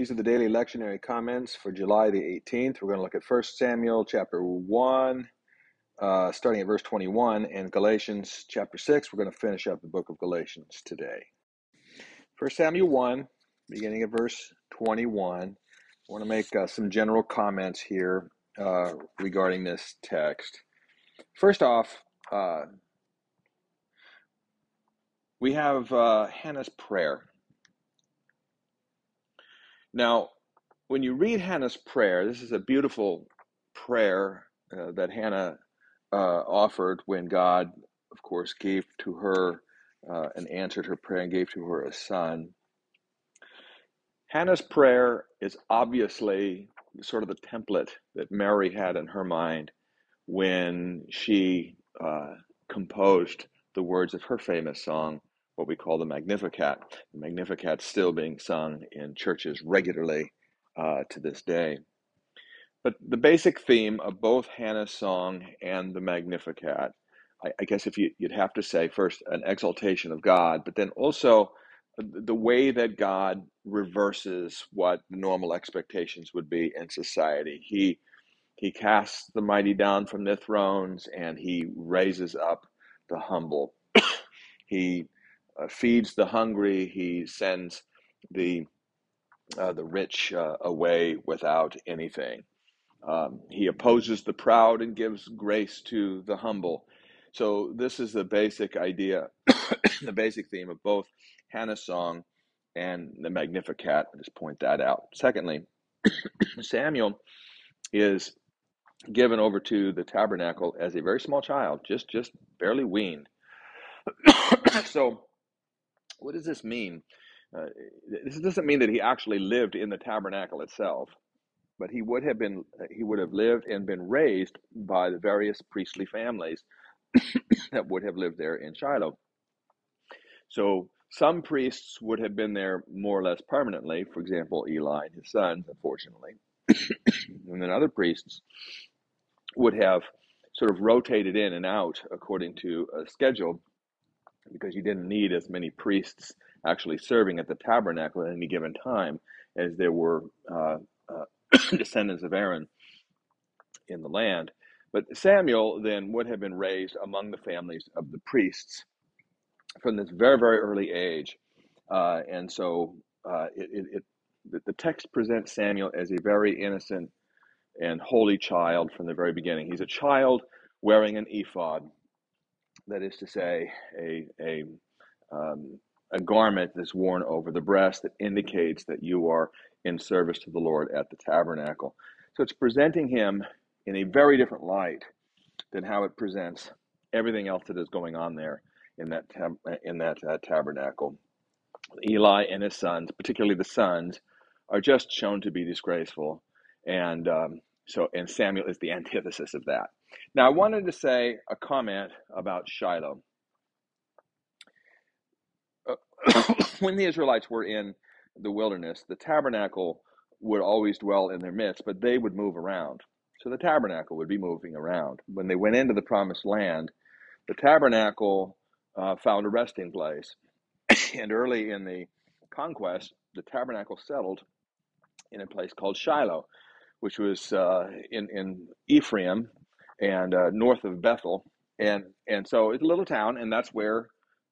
These are the daily lectionary comments for July the 18th. We're going to look at 1 Samuel chapter 1, uh, starting at verse 21, and Galatians chapter 6. We're going to finish up the book of Galatians today. 1 Samuel 1, beginning at verse 21. I want to make uh, some general comments here uh, regarding this text. First off, uh, we have uh, Hannah's prayer. Now, when you read Hannah's prayer, this is a beautiful prayer uh, that Hannah uh, offered when God, of course, gave to her uh, and answered her prayer and gave to her a son. Hannah's prayer is obviously sort of the template that Mary had in her mind when she uh, composed the words of her famous song, what we call the Magnificat. The Magnificat still being sung in churches regularly uh, to this day. But the basic theme of both Hannah's song and the Magnificat, I, I guess if you, you'd have to say first an exaltation of God, but then also the way that God reverses what normal expectations would be in society. He he casts the mighty down from their thrones and he raises up the humble. he feeds the hungry, he sends the uh, the rich uh, away without anything. Um, he opposes the proud and gives grace to the humble. So this is the basic idea, the basic theme of both Hannah's song and the Magnificat. I'll just point that out. Secondly, Samuel is given over to the tabernacle as a very small child, just just barely weaned. so what does this mean? Uh, this doesn't mean that he actually lived in the tabernacle itself, but he would have been he would have lived and been raised by the various priestly families that would have lived there in Shiloh. So some priests would have been there more or less permanently. For example, Eli and his sons, unfortunately, and then other priests would have sort of rotated in and out according to a schedule because you didn't need as many priests actually serving at the tabernacle at any given time as there were uh, uh, descendants of Aaron in the land. But Samuel then would have been raised among the families of the priests from this very, very early age. Uh, and so uh, it, it, it, the, the text presents Samuel as a very innocent and holy child from the very beginning. He's a child wearing an ephod, that is to say, a, a, um, a garment that's worn over the breast that indicates that you are in service to the Lord at the tabernacle. So it's presenting him in a very different light than how it presents everything else that is going on there in that tab- in that uh, tabernacle. Eli and his sons, particularly the sons, are just shown to be disgraceful, and um, so and Samuel is the antithesis of that. Now, I wanted to say a comment about Shiloh. when the Israelites were in the wilderness, the tabernacle would always dwell in their midst, but they would move around. So the tabernacle would be moving around. When they went into the promised land, the tabernacle uh, found a resting place. and early in the conquest, the tabernacle settled in a place called Shiloh, which was uh, in, in Ephraim and uh, north of Bethel. And, and so it's a little town, and that's where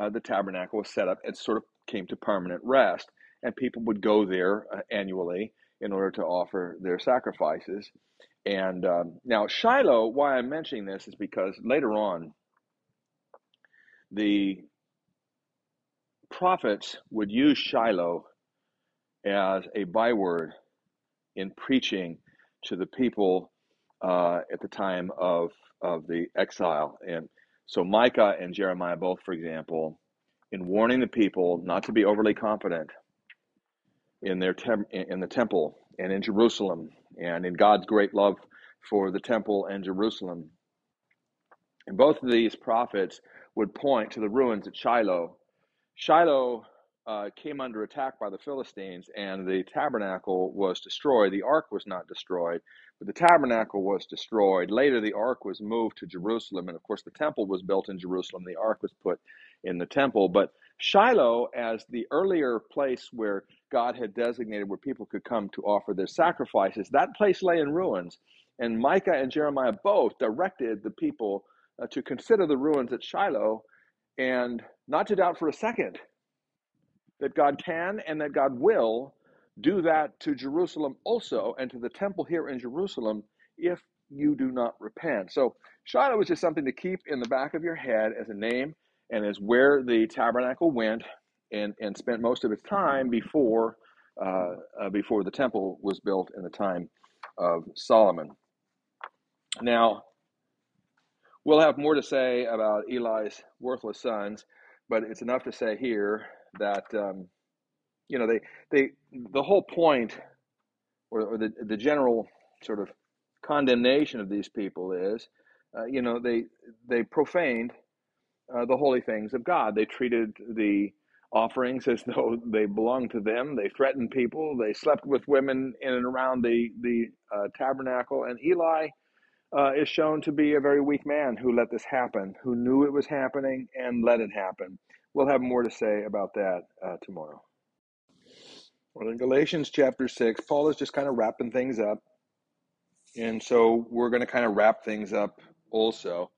uh, the tabernacle was set up. and sort of came to permanent rest, and people would go there uh, annually in order to offer their sacrifices. And um, now, Shiloh, why I'm mentioning this is because later on, the prophets would use Shiloh as a byword in preaching to the people uh, at the time of, of the exile. And so Micah and Jeremiah both, for example, in warning the people not to be overly confident in their tem- in the temple and in Jerusalem and in God's great love for the temple and Jerusalem. And both of these prophets would point to the ruins at Shiloh. Shiloh uh, came under attack by the Philistines, and the tabernacle was destroyed. The ark was not destroyed, but the tabernacle was destroyed. Later, the ark was moved to Jerusalem, and of course, the temple was built in Jerusalem. The ark was put in the temple. But Shiloh, as the earlier place where God had designated where people could come to offer their sacrifices, that place lay in ruins. And Micah and Jeremiah both directed the people uh, to consider the ruins at Shiloh and not to doubt for a second that God can and that God will do that to Jerusalem also and to the temple here in Jerusalem if you do not repent. So Shiloh is just something to keep in the back of your head as a name and as where the tabernacle went and, and spent most of its time before uh, uh, before the temple was built in the time of Solomon. Now, we'll have more to say about Eli's worthless sons, but it's enough to say here that um, you know they they the whole point or, or the the general sort of condemnation of these people is uh, you know they they profaned uh, the holy things of God. They treated the offerings as though they belonged to them. They threatened people. They slept with women in and around the the uh, tabernacle. And Eli uh, is shown to be a very weak man who let this happen, who knew it was happening and let it happen. We'll have more to say about that uh, tomorrow. Well, in Galatians chapter 6, Paul is just kind of wrapping things up. And so we're going to kind of wrap things up also.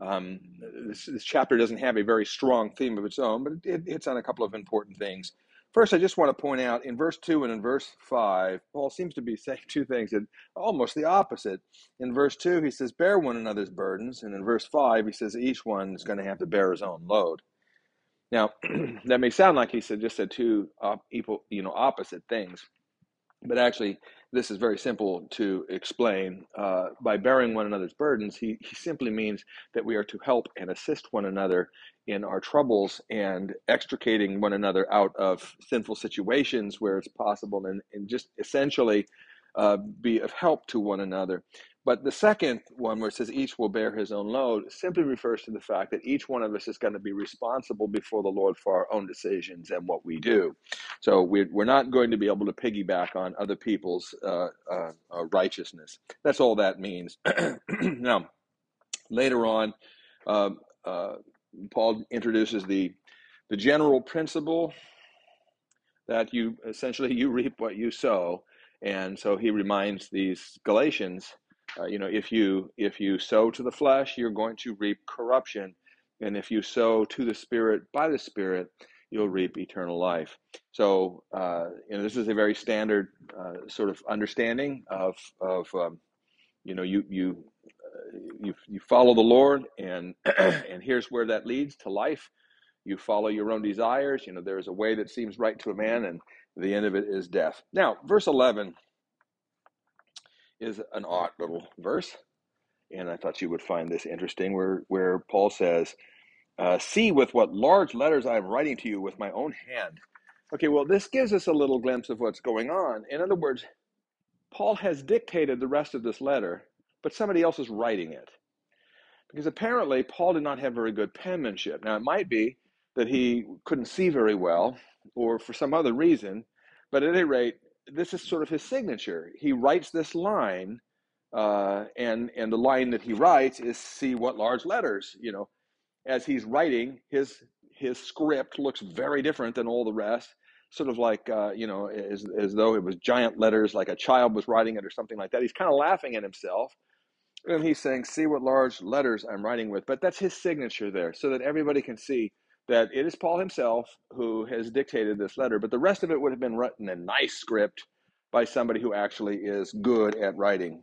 Um, this, this, chapter doesn't have a very strong theme of its own, but it, it hits on a couple of important things. First, I just want to point out in verse 2 and in verse 5, Paul seems to be saying two things that almost the opposite. In verse 2, he says, Bear one another's burdens. And in verse 5, he says, Each one is going to have to bear his own load. Now, that may sound like he said just said two op- equal, you know, opposite things, but actually, this is very simple to explain. Uh, by bearing one another's burdens, he, he simply means that we are to help and assist one another in our troubles and extricating one another out of sinful situations where it's possible, and, and just essentially uh, be of help to one another. But the second one, where it says each will bear his own load, simply refers to the fact that each one of us is going to be responsible before the Lord for our own decisions and what we do. So we're, we're not going to be able to piggyback on other people's uh, uh, uh, righteousness. That's all that means. now, later on, um, uh, Paul introduces the the general principle that you essentially you reap what you sow, and so he reminds these Galatians uh, you know, if you if you sow to the flesh, you're going to reap corruption, and if you sow to the spirit by the spirit, you'll reap eternal life. So, uh, you know, this is a very standard uh, sort of understanding of of um, you know you you uh, you you follow the Lord, and and here's where that leads to life. You follow your own desires. You know, there is a way that seems right to a man, and the end of it is death. Now, verse eleven is an odd little verse, and I thought you would find this interesting, where where Paul says, uh, "See with what large letters I am writing to you with my own hand." Okay, well, this gives us a little glimpse of what's going on. In other words, Paul has dictated the rest of this letter, but somebody else is writing it. Because apparently, Paul did not have very good penmanship. Now, it might be that he couldn't see very well, or for some other reason, but at any rate, this is sort of his signature. He writes this line, uh, and and the line that he writes is "See what large letters." You know, as he's writing, his his script looks very different than all the rest. Sort of like uh, you know, as as though it was giant letters, like a child was writing it or something like that. He's kind of laughing at himself, and he's saying, "See what large letters I'm writing with." But that's his signature there, so that everybody can see that it is Paul himself who has dictated this letter, but the rest of it would have been written in nice script by somebody who actually is good at writing.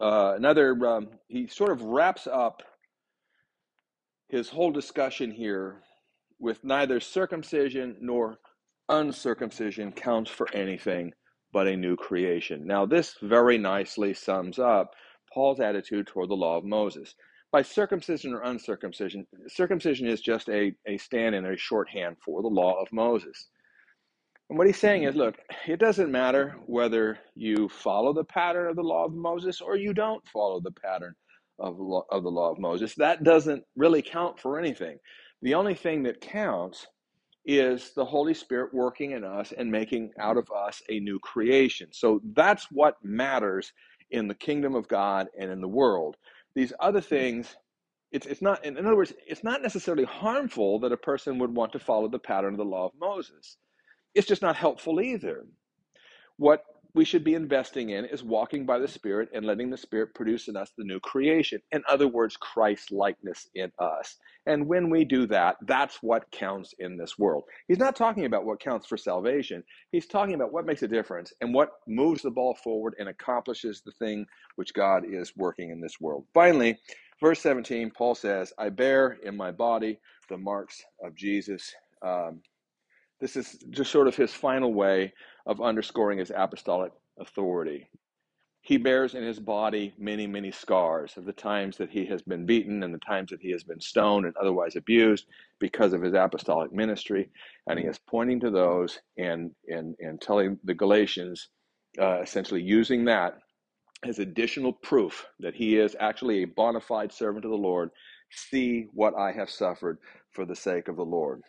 Uh, another, um, he sort of wraps up his whole discussion here with neither circumcision nor uncircumcision counts for anything but a new creation. Now, this very nicely sums up Paul's attitude toward the law of Moses by circumcision or uncircumcision, circumcision is just a, a stand in, a shorthand for the law of Moses. And what he's saying is look, it doesn't matter whether you follow the pattern of the law of Moses or you don't follow the pattern of, of the law of Moses. That doesn't really count for anything. The only thing that counts is the Holy Spirit working in us and making out of us a new creation. So that's what matters in the kingdom of God and in the world. These other things, it's, it's not, in other words, it's not necessarily harmful that a person would want to follow the pattern of the law of Moses. It's just not helpful either. What we should be investing in is walking by the Spirit and letting the Spirit produce in us the new creation. In other words, Christ likeness in us. And when we do that, that's what counts in this world. He's not talking about what counts for salvation. He's talking about what makes a difference and what moves the ball forward and accomplishes the thing which God is working in this world. Finally, verse 17, Paul says, I bear in my body the marks of Jesus. Um, this is just sort of his final way of underscoring his apostolic authority. He bears in his body many, many scars of the times that he has been beaten and the times that he has been stoned and otherwise abused because of his apostolic ministry. And he is pointing to those and, and, and telling the Galatians, uh, essentially using that as additional proof that he is actually a bona fide servant of the Lord. See what I have suffered for the sake of the Lord.